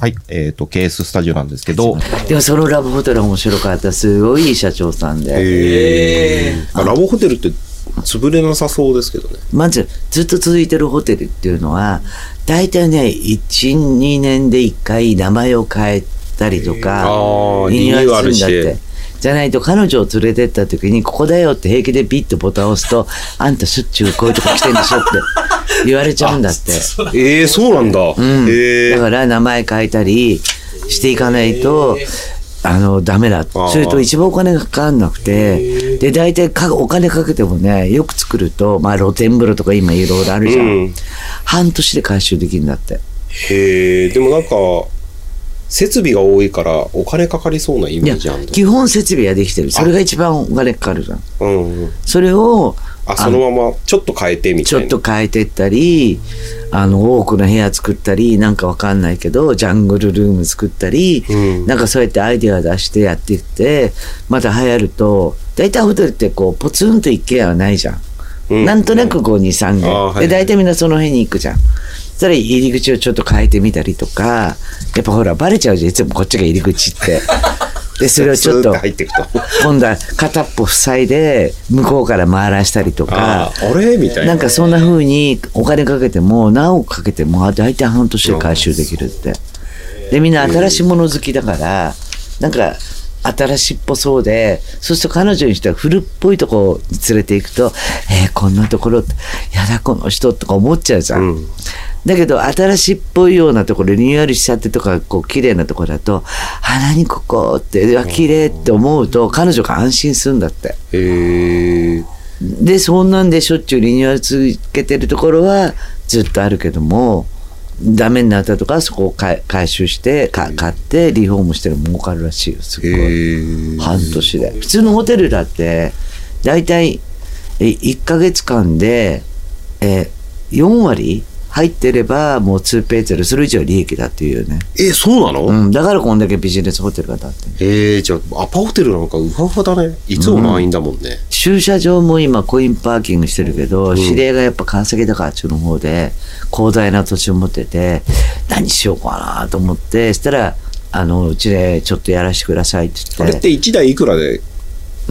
はい。えっ、と、ケーススタジオなんですけど、でもそのラブホテル面白かった。すごいいい社長さんで。えー、ラボホテルって潰れなさそうですけどね。まず、ずっと続いてるホテルっていうのは、大体ね、1、2年で1回名前を変えたりとか、リニューアルするんだって。じゃないと彼女を連れてった時に、ここだよって平気でピッとボタンを押すと、あんたしょっちゅうこういうとこ来てんでしょって言われちゃうんだって。ええー、そうなんだ。うんえー、だから名前変えたりしていかないと、あの、ダメだ。あそれと一番お金がかかんなくて、で、大体かお金かけてもね、よく作ると、まあ露天風呂とか今いろいろあるじゃん。うん半年で回収できるんだって。へえ、でもなんか、設備が多いからお金かかりそうなイメージある。基本設備はできてる。それが一番お金かかるじゃん。うんうん。それを、あ、そのままちょっと変えてみちょったいな。と変えてったり、あの、多くの部屋作ったり、なんかわかんないけど、ジャングルルーム作ったり、うんなんかそうやってアイデア出してやっていって、また流行ると、大体ホテルってこう、ポツンと一軒家はないじゃん。うんなんとなくこう、2、3軒。あーはいで、大体みんなその辺に行くじゃん。たら入り口をちょっと変えてみたりとか、やっぱほら、バレちゃうじゃん、いつもこっちが入り口って。で、それをちょっと。今度は片っぽ塞いで、向こうから回らしたりとかあ、れ？みたいな。なんかそんな風にお金かけても何億かけても大体半年で回収できるって。でみんな新しいもの好きだからなんか新しっぽそうでそうすると彼女にしては古っぽいとこに連れて行くと「えーこんなところやだこの人」とか思っちゃうじゃん。うんだけど新しっぽいようなところリニューアルしちゃってとかこう綺麗なところだと「あ何ここ」って「うわ綺麗って思うと彼女が安心するんだって。へえ。でそんなんでしょっちゅうリニューアル続けてるところはずっとあるけどもダメになったとかそこをか回収してか買ってリフォームしてる儲かるらしいよすごい。半年で普通のホテルだって大体え1ヶ月間でえ4割入ってればもう2ページでそれ以上利益だっていうよね、え、そうなの、うん、だからこんだけビジネスホテルが建って。るえー、じゃあ、アパホテルなんかウハウハだね。いつも満員だもんね。駐車場も今コインパーキングしてるけど、知り合いがやっぱ川崎だからあっちの方で広大な土地を持ってて何しようかなと思ってしたらあのうちでちょっとやらせてくださいってあれっ言ってて1台いくらで、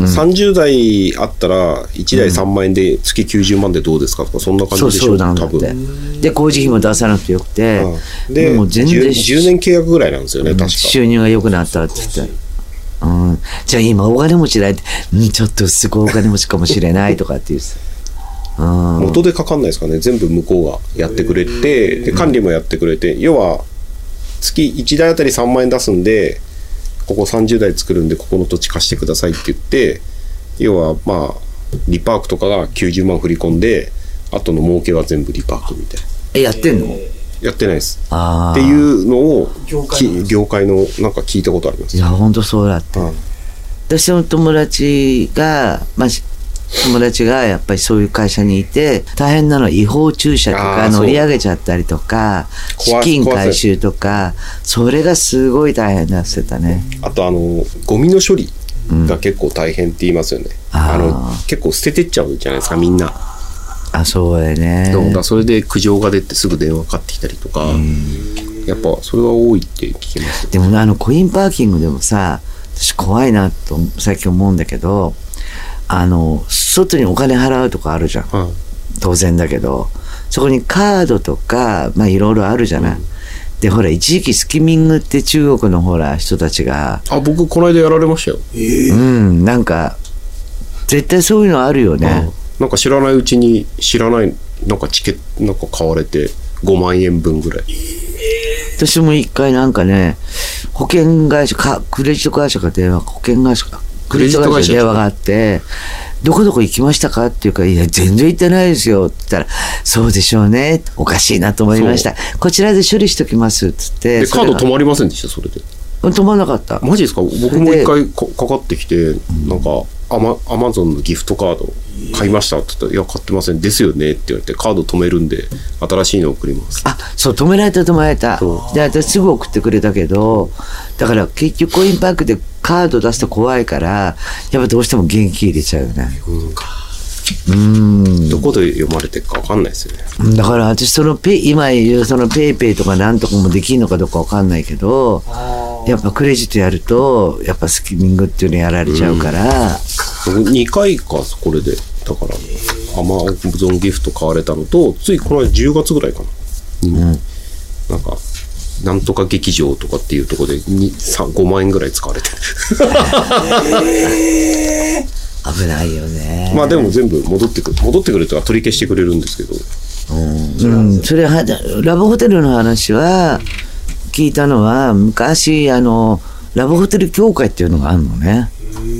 30台あったら1台3万円で月90万でどうですか？とかそんな感じそうでしょ？そうなんだって。多分。で工事費も出さなくてよくて、うん。でもう全然 10, 10年契約ぐらいなんですよね、確か。収入が良くなったって言って。うん、じゃあ今お金持ちだって、うん、ちょっとすごいお金持ちかもしれないとかっていうさ。うん、元でかかんないですかね？全部向こうがやってくれてで管理もやってくれて。要は月1台あたり3万円出すんでここ30台作るんでここの土地貸してくださいって言って要はまあリパークとかが90万振り込んであとの儲けは全部リパークみたいな。え、やってんの？やってないです。っていうのをき業界のなんか聞いたことあります。いや、ほんとそうだって。はい私の友達が、まあ、し友達がやっぱりそういう会社にいて、大変なのは違法駐車とあか乗り上げちゃったりとか、資金回収とか、それがすごい大変だってたね。あとあのゴミの処理が結構大変って言いますよね、あー。あの結構捨ててっちゃうじゃないですかみんな。あ、そうだよね。だそれで苦情が出てすぐ電話かかってきたりとか、やっぱそれは多いって聞きますよでもねあのコインパーキングでもさ私怖いなと最近思うんだけどあの外にお金払うとかあるじゃん。はい当然だけど。そこにカードとかまあいろいろあるじゃない、でほら一時期スキミングって中国のほら人たちが。あ僕この間やられましたよ、うんなんか絶対そういうのあるよね、なんか知らないうちに知らないなんかチケットなんか買われて5万円分ぐらい。私も一回なんかね保険会社かクレジット会社か電話保険会社かクレジット会社に電話があってどこどこ行きましたか？っていうから、いや、全然行ってないですよ。って言ったら、そうでしょうね。おかしいなと思いました。こちらで処理しときます。つって。でカード止ままりませんでした？それで止まらなかった。マジですか？僕も一回かかかってきてなんかアマアマゾンのギフトカード買いましたって言ったら「いや買ってませんですよね」って言われてカード止めるんで新しいの送りますあ、そう、止められた止められたそ。で、私すぐ送ってくれたけど、だから結局コインパークでカード出すと怖いから、やっぱどうしても現金入れちゃうよね。うん。どこで読まれてるかわかんないですよね。だから私そのペイ、今言うそのペイペイとかなんとかもできるのかどうかわかんないけど、やっぱクレジットやると、やっぱスキミングっていうのやられちゃうから、僕2回か、これで。だから、アマゾンギフト買われたのと、ついこの間10月ぐらいかな。になんか、なんとか劇場とかっていうところでにさ5万円ぐらい使われてる。危ないよね。まあでも全部戻ってくる。戻ってくるとか取り消してくれるんですけど。うん、それは、ラブホテルの話は、聞いたのは、昔、あの、ラブホテル協会っていうのがあるのね。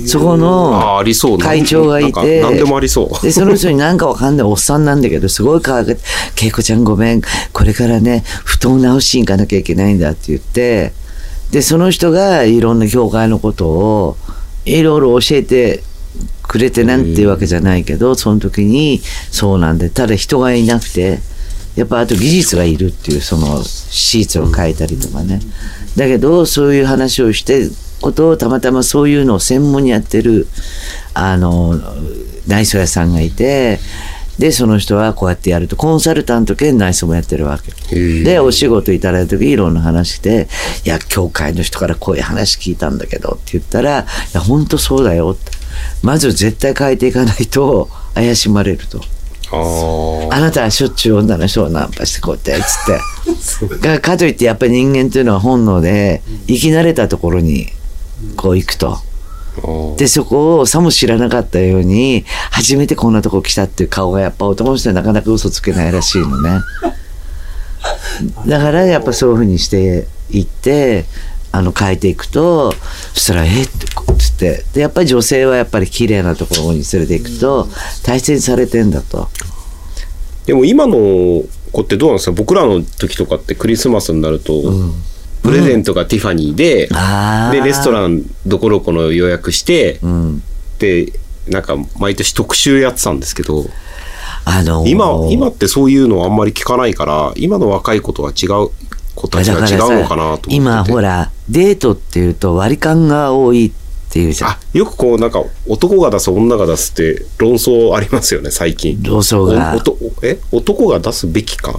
そこあの。会長がいて、なんでもありそう。で、その人になんかわかんないおっさんなんだけど、すごい可愛くて、恵子ちゃんごめん、これからね、布団直しに行かなきゃいけないんだって言って、で、その人がいろんな教会のことを、いろいろ教えてくれてなんていうわけじゃないけど、その時に、そうなんで、ただ人がいなくて、やっぱあと技術がいるっていう、その、シーツを書いたりとかね。だけど、そういう話をして、ことをたまたまそういうのを専門にやってる、あの、内装屋さんがいて、で、その人はこうやってやると、コンサルタント兼内装もやってるわけ。で、お仕事いただいた時いろんな話で、いや、教会の人からこういう話聞いたんだけどって言ったら、いや、本当そうだよって。まず絶対変えていかないと怪しまれると。あなたはしょっちゅう女の人をナンパしてこうやって、つって。がかといってやっぱり人間っていうのは本能で、生き慣れたところにこう行くと。で、そこをさも知らなかったように、初めてこんなとこ来たっていう顔がやっぱ男の人はなかなか嘘つけないらしいのね。だからやっぱそういうふうにしていって、あの変えていくと、そしたら、えってこうつって。で、やっぱり女性はやっぱり綺麗なところに連れていくと、大切にされてんだと。でも今の子ってどうなんですか？僕らの時とかってクリスマスになると、プレゼントがティファニーで、あーで、レストランどころこの予約して、うん。で、なんか毎年特集やってたんですけど、あのー今、今ってそういうのあんまり聞かないから、今の若い子とは違う子たちが違うのかなと思ってて。今ほら、デートっていうと割り勘が多いっていうじゃん。あ、よくこうなんか男が出す女が出すって論争ありますよね、最近。論争がおおとえ？男が出すべきか？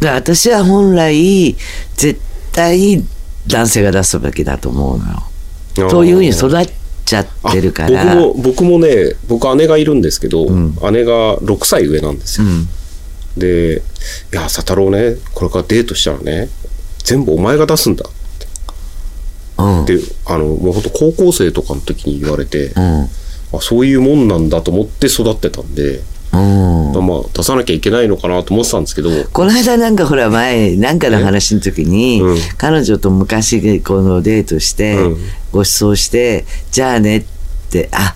で私は本来、絶対男性が出すべきだと思うのよ。というふうに育っちゃってるから。あ僕も僕もね僕姉がいるんですけど、姉が6歳上なんですよ、で「いや佐太郎ねこれからデートしたらね全部お前が出すんだ」うん。ってあのもうほんと高校生とかの時に言われて、うん。あそういうもんなんだと思って育ってたんで、うん。まあ出さなきゃいけないのかなと思ってたんですけどこの間なんかほら前、なんかの話の時に、うん彼女と昔このデートして、うんご馳走して、じゃあねって、あ、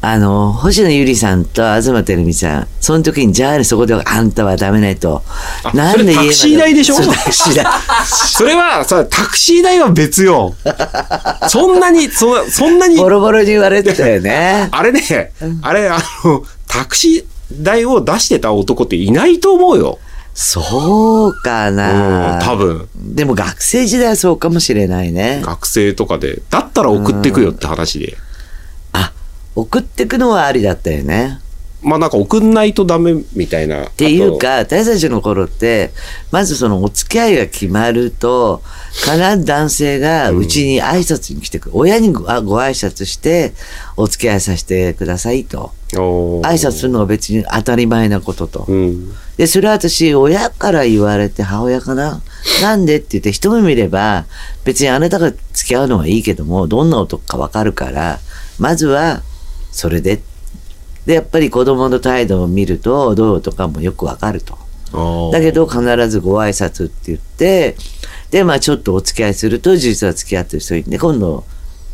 あの、星野ゆりさんと東照美ちゃん、その時に、じゃあね、そこであんたはダメねと。あなんで言えばそれタクシー代でしょ？そうタクシー代。それはさタクシー代は別よそんなにそんそんなにボロボロに言われてたよね。あれね、あれ、あの、タクシー代を出してた男っていないと思うよ。そうかうん、な。多分。でも学生時代はそうかもしれないね。学生とかで。だったら送ってくよって話で。あ、送ってくのはありだったよね。まあなんか送んないとダメみたいな。っっていう、か、私たちの頃って、まずそのお付き合いが決まると、必ず男性がうちに挨拶に来てくる。親にごあご挨拶して、お付き合いさせてくださいと。挨挨拶するのが別に当たり前なことと。うん。で、それは私、親から言われて、母親かな？なんで？って言って、一目見れば、別にあなたが付き合うのはいいけども、どんな男かわかるから、まずは、それで。で、やっぱり子供の態度を見ると、どうとかもよくわかると。だけど、必ずご挨拶って言って、で、まあちょっとお付き合いすると、実は付き合ってる人にね、今度、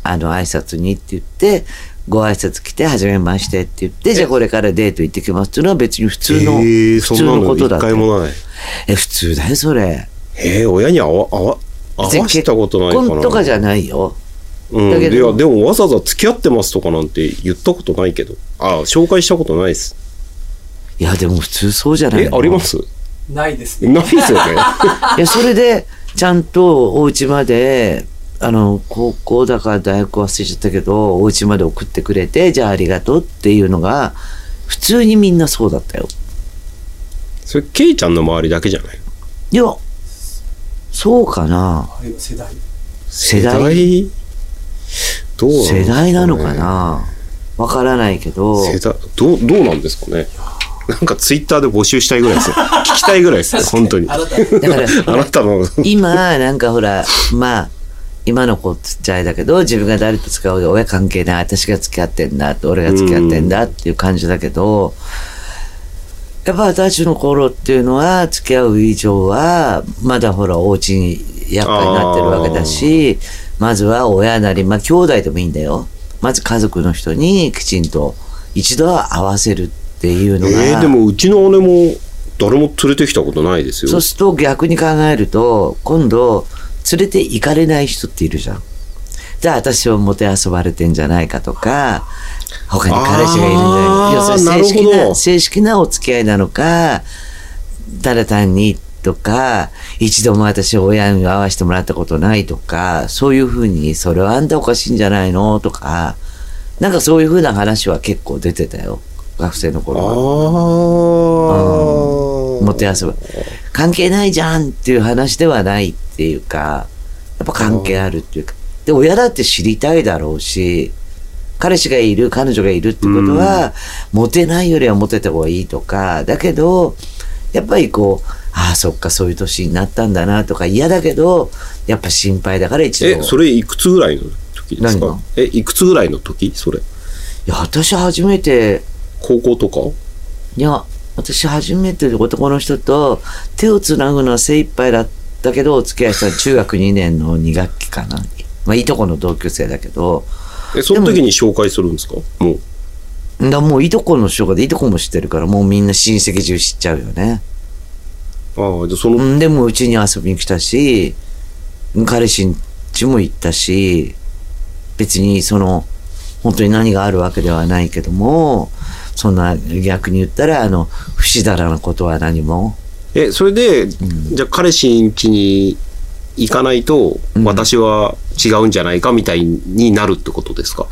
あの、挨拶にって言って、ご挨拶来て、はじめましてって言って、じゃあこれからデート行ってきますっていうのは別に普通の、えー普通のことだっ。え、普通だよ、それ。えー、親にあわ、あわ、合わせたことないか結な。婚とかじゃないよ。うん。だけどいや、でもわざわざ付き合ってますとかなんて言ったことないけど。あ紹介したことないです。いや、でも普通そうじゃないえ、のあります？ないですね。ないですよね。いや、それで、ちゃんとお家まで、あの、高校だから大学忘れちゃったけど、お家まで送ってくれて、じゃあありがとうっていうのが、普通にみんなそうだったよ。それケイちゃんの周りだけじゃない？いや、そうかな。世代世代？どうね。世代なのかな？わからないけど、世代どうどうなんですかね？なんかツイッターで募集したいぐらいですよ。聞きたいぐらいですよ本当に。ああなただから、なたの。今、なんかほら、まあ、今の子っつっちゃあれだけど、自分が誰と使う親関係ない、私が付き合ってんだ俺が付き合ってんだっていう感じだけど、やっぱ私の頃っていうのは、付き合う以上は、まだほら、お家に厄介になってるわけだし、まずは親なり、まあ兄弟でもいいんだよ。まず家族の人にきちんと一度は会わせるっていうのが、えー、でもうちの姉も誰も連れてきたことないですよそうすると逆に考えると、今度、連れて行かれない人っているじゃん。じゃあ私をもてあそばれてんじゃないかとか、他に彼氏がいるんじゃない要するに正式な、正式なお付き合いなのか、ただ単にとか、一度も私親に会わせてもらったことないとか、そういうふうに、それはあんたおかしいんじゃないのとか、なんかそういうふうな話は結構出てたよ。学生のあ頃は。あもてあそば。関係ないじゃんっていう話ではないっていうか、やっぱ関係あるっていうか。で、親だって知りたいだろうし、彼氏がいる、彼女がいるってことは、モテないよりはモテた方がいいとか、だけど、やっぱりこう、ああ、そっか、そういう年になったんだなとか嫌だけど、やっぱ心配だから一度。えそれいくつぐらいの時ですか？えいくつぐらいの時？それ。いや、私初めて、高校とか？いや、私初めて男の人と手をつなぐのは精一杯だったけど、お付き合いした中学2年の2学期かな。まあ、いとこの同級生だけど、えその時に紹介するんですか？もう。だもういとこの人がでいとこも知ってるから、もうみんな親戚中知っちゃうよね。ああじゃあその、うん、でもうちに遊びに来たし、彼氏ん家も行ったし、別にその、本当に何があるわけではないけども、そんな逆に言ったら、あの、不死だらなことは何も。えそれで、じゃあ彼氏ん家に行かないと、私は違うんじゃないかみたいになるってことですか？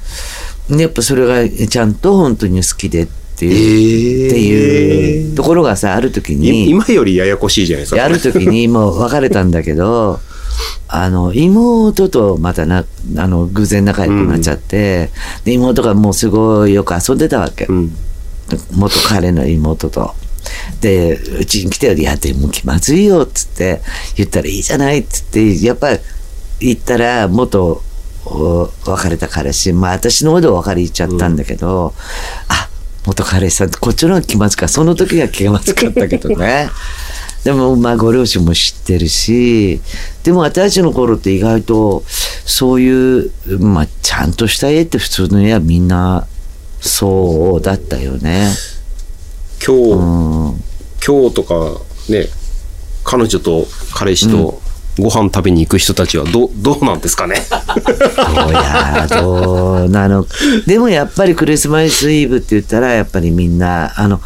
でやっぱそれがちゃんと本当に好きでってえいう、ー。っていうところがさ、ある時いに、今よりややこしいじゃないですか。ある時に もう別れたんだけど、あの、妹とまたな、あの、偶然仲良くなっちゃって、で、妹がもうすごいよく遊んでたわけ。うん。元彼の妹と。で、うちに来て、いや、でも気まずいよ、っつって、言ったらいいじゃない、っつって、やっぱ、言ったら、元、お別れた彼氏、まあ、私の方で別れ言っちゃったんだけど、あ、元彼氏さんこっちの方が気まずか。その時は気まずかったけどね。でも、まあ、ご両親も知ってるし、でも、私たちの頃って意外と、そういう、まあ、ちゃんとした家って普通の家はみんな、そうだったよね。今日、うん。今日とかね彼女と彼氏とご飯食べに行く人たちはどうどうなんですかね？どうや、どうなの？でもやっぱりクリスマスイブって言ったら、やっぱりみんな、あの、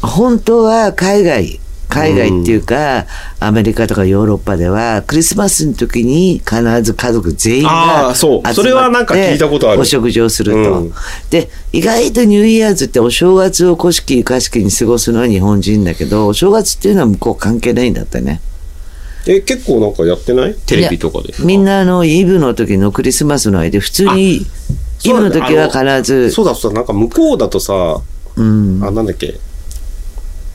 本当は海外、海外っていうか、アメリカとかヨーロッパでは、クリスマスの時に必ず家族全員があーそうそれはなんか聞いたことあるお食事をすると。うんで、意外とニューイヤーズってお正月を古式ゆかしきに過ごすのは日本人だけど、お正月っていうのは向こう関係ないんだってね。え結構なんかやってない？テレビとかでみんなあの、イブの時のクリスマスの間、普通に、イブの時は必ず、そうだそうだ。なんか向こうだとさうん。あなんだっけ？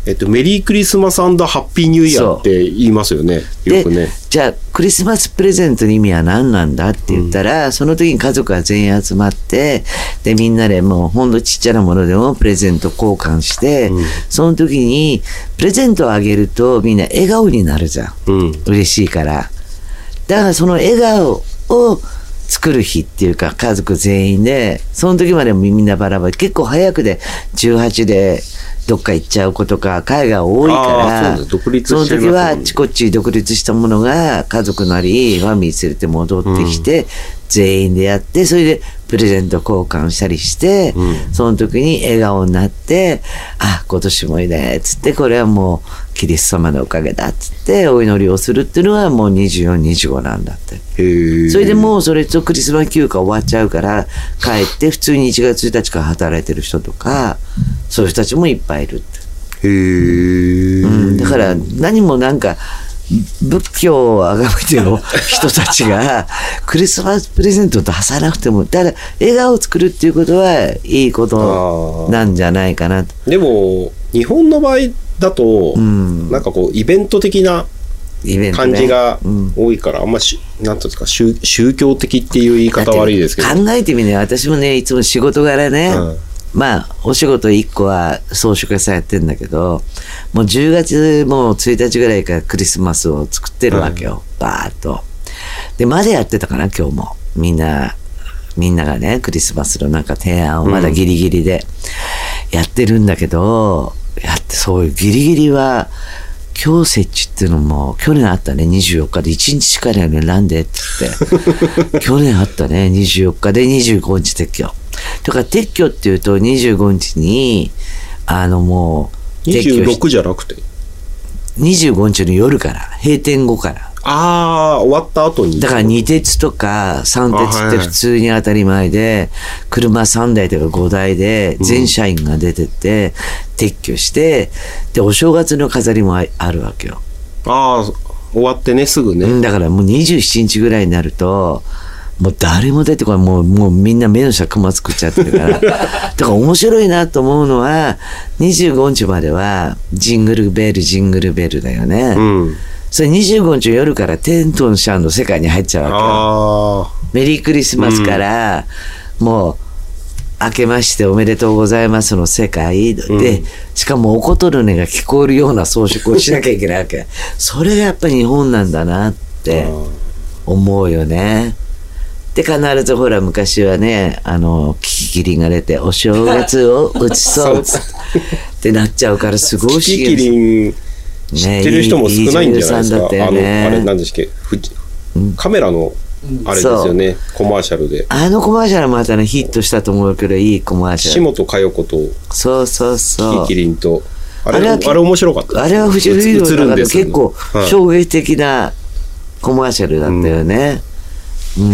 えっとメリークリスマスハッピーニューイヤーって言いますよねよでくね、じゃあ、クリスマスプレゼントの意味は何なんだって言ったら、その時に家族が全員集まって、で、みんなでもうほんとちっちゃなものでもプレゼント交換して、その時に、プレゼントをあげるとみんな笑顔になるじゃん。うん嬉しいから。だからその笑顔を作る日っていうか家族全員で、その時までもみんなバラバラ。結構早くで18でどっか行っちゃう子とか海外多いから、そその時はあっちこっち独立したものが家族なりファミリー連れて戻ってきて、全員でやって、それでププレゼント交換したりして、その時に笑顔になって、あ、今年もいいね、つって、これはもうキリスト様のおかげだ、つって、お祈りをするっていうのはもう24、25なんだって。それでもうそれとクリスマス休暇終わっちゃうから、帰って普通に1月1日から働いてる人とか、そういう人たちもいっぱいいるって。へえ。うん、だから何もなんか仏教を崇めてる人たちがクリスマスプレゼント出さなくてもだから笑顔を作るっていうことはいいことなんじゃないかなと。でも、日本の場合だと、ん。なんかこう、イベント的な感じがうん。多いから、あんまし、なんていうんですか、宗宗教的っていう言い方悪いですけど。考えてみね私もねいつも仕事柄ね、うんまあお仕事1個は装飾屋さんやってんだけどもう10月もう1日ぐらいからクリスマスを作ってるわけよ、バーッと。でまだやってたかな今日も。みんなみんながねクリスマスのなんか提案をまだギリギリでやってるんだけど、やってそういうギリギリは今日設置っていうのも去年あったね。24日で。1日しかないのになんでって言って。去年あったね。24日で25日撤去とか撤去っていうと25日にあのもう撤去し26じゃなくて？25日の夜から閉店後からああ、終わった後に。だから二鉄とか三鉄って普通に当たり前で、車3台とか5台で全社員が出てって、撤去して、で、お正月の飾りもああるわけよ。ああ、終わってね、すぐね。うんだからもう27日ぐらいになると、もう誰も出てこない。もう、もうみんな目の下熊作っちゃってるから。だから面白いなと思うのは、25日までは、ジングルベル、ジングルベルだよね。うん。それ25日の夜からテントンシャンの世界に入っちゃうわけ。メリークリスマスから、もう、明けましておめでとうございますの世界で、しかもおことるねが聞こえるような装飾をしなきゃいけないわけ。それがやっぱり日本なんだなって思うよね。で、必ずほら昔はね、あの、キキキリンが出て、お正月を打ちそう ってなっちゃうからすごい不思キ議キリン知ってる人も少ないんじゃないですか。いい女優さんだったよあの、ねあれなんでしたっけ？カメラの、あれですよね。コマーシャルで。あのコマーシャルもまたね、ヒットしたと思うけど、いいコマーシャ岸ル。本佳代子とそうそうそう。キキリンと。あれ、あれはあれ面白かった。あれは不思議映だるんですよ結構はい衝撃的なコマーシャルだったよね。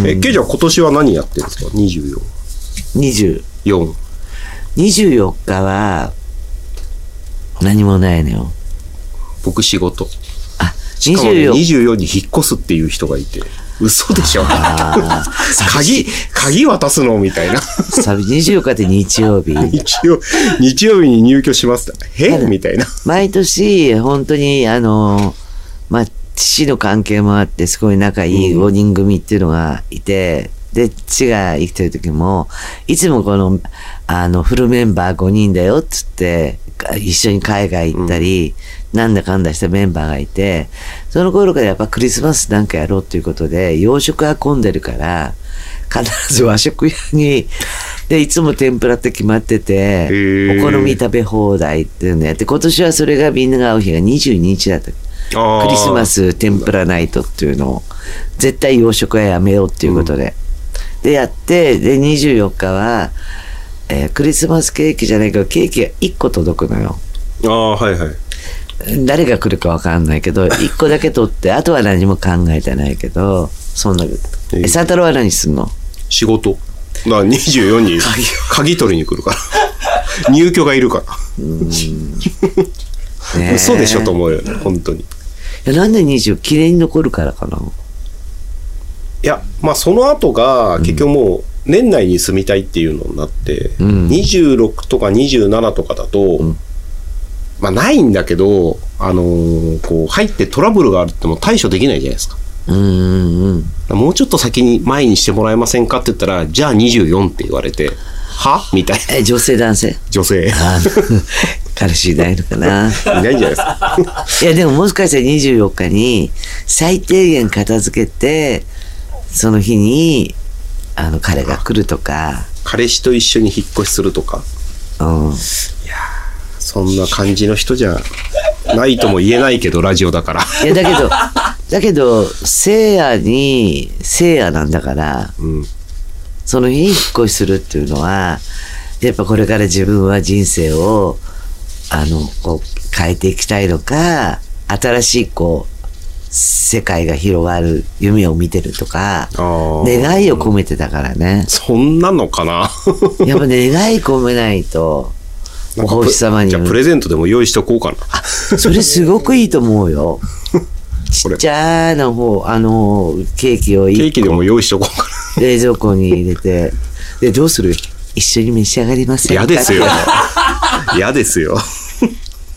え、ケイちゃん今年は何やってるんですか ?24。20 4。24日は何もないのよ。僕仕事。あ、しかもね、24 24に引っ越すっていう人がいて。嘘でしょ？鍵、鍵渡すの？みたいな。さ24日って日曜日。日曜、日曜日に入居しますって。え？みたいな。毎年、本当に、あの、まあ、父の関係もあって、すごい仲いい5人組っていうのがいて、で、父が生きてる時も、いつもこの、あの、フルメンバー5人だよ、っつって、一緒に海外行ったり、なんだかんだしたメンバーがいて、その頃からやっぱクリスマスなんかやろうっていうことで、洋食が混んでるから、必ず和食屋に、で、いつも天ぷらって決まってて、ーお好み食べ放題っていうのやって、今年はそれがみんなが会う日が22日だった。クリスマス天ぷらナイトっていうのを、絶対洋食はやめようっていうことで。で、やって、で、24日は、えークリスマスケーキじゃないけど、ケーキが1個届くのよ。ああ、はいはい。誰が来るかわかんないけど、1個だけ取って、あとは何も考えてないけど、そんな、え、サンタロは何すんの？仕事。だから24に鍵取りに来るから。入居がいるから。ねえ嘘でしょと思うよね、本当に。なんで20綺麗に残るからかな？いや、まあその後が結局もう年内に住みたいっていうのになって、ん26とか27とかだと、まあないんだけど、あのーこう入ってトラブルがあるっても対処できないじゃないですか。うんうんうん。もうちょっと先に前にしてもらえませんかって言ったら、じゃあ24って言われて、は？みたいなえ、女性男性？女性。彼氏いないのかな。いないんじゃないですか。いや、でももしかしたら24日に最低限片付けて、その日に、あの、彼が来るとか、彼氏と一緒に引っ越しするとか、うん。そんな感じの人じゃないとも言えないけど、ラジオだから。いや、だけど、だけど、聖夜に、聖夜なんだから、うん。その日に引っ越しするっていうのは、やっぱこれから自分は人生を、あの、こう、変えていきたいのか、新しい、こう、世界が広がる夢を見てるとか、ー願いを込めてたからね。そんなのかな？やっぱ願い込めないと、お星様にじゃあプレゼントでも用意しとこうかな。それすごくいいと思うよ。ちっちゃな方、あの、ケーキをケーキでも用意しとこうか冷蔵庫に入れて、で、どうする？一緒に召し上がりませんな。か嫌ですよ。嫌ですよ。